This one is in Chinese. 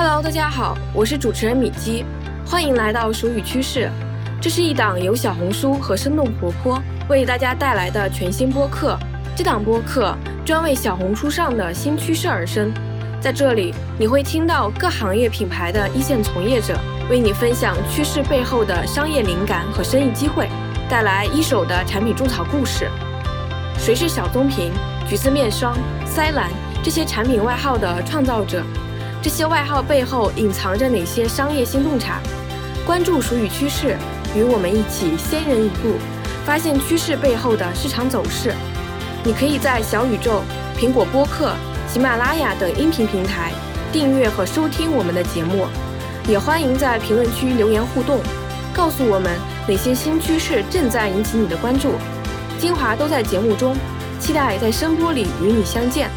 Hello，大家好，我是主持人米基，欢迎来到熟语趋势。这是一档由小红书和生动活泼为大家带来的全新播客。这档播客专为小红书上的新趋势而生，在这里你会听到各行业品牌的一线从业者为你分享趋势背后的商业灵感和生意机会，带来一手的产品种草故事。谁是小棕瓶、橘子面霜、腮蓝这些产品外号的创造者？这些外号背后隐藏着哪些商业新洞察？关注俗语趋势，与我们一起先人一步，发现趋势背后的市场走势。你可以在小宇宙、苹果播客、喜马拉雅等音频平台订阅和收听我们的节目，也欢迎在评论区留言互动，告诉我们哪些新趋势正在引起你的关注。精华都在节目中，期待在声波里与你相见。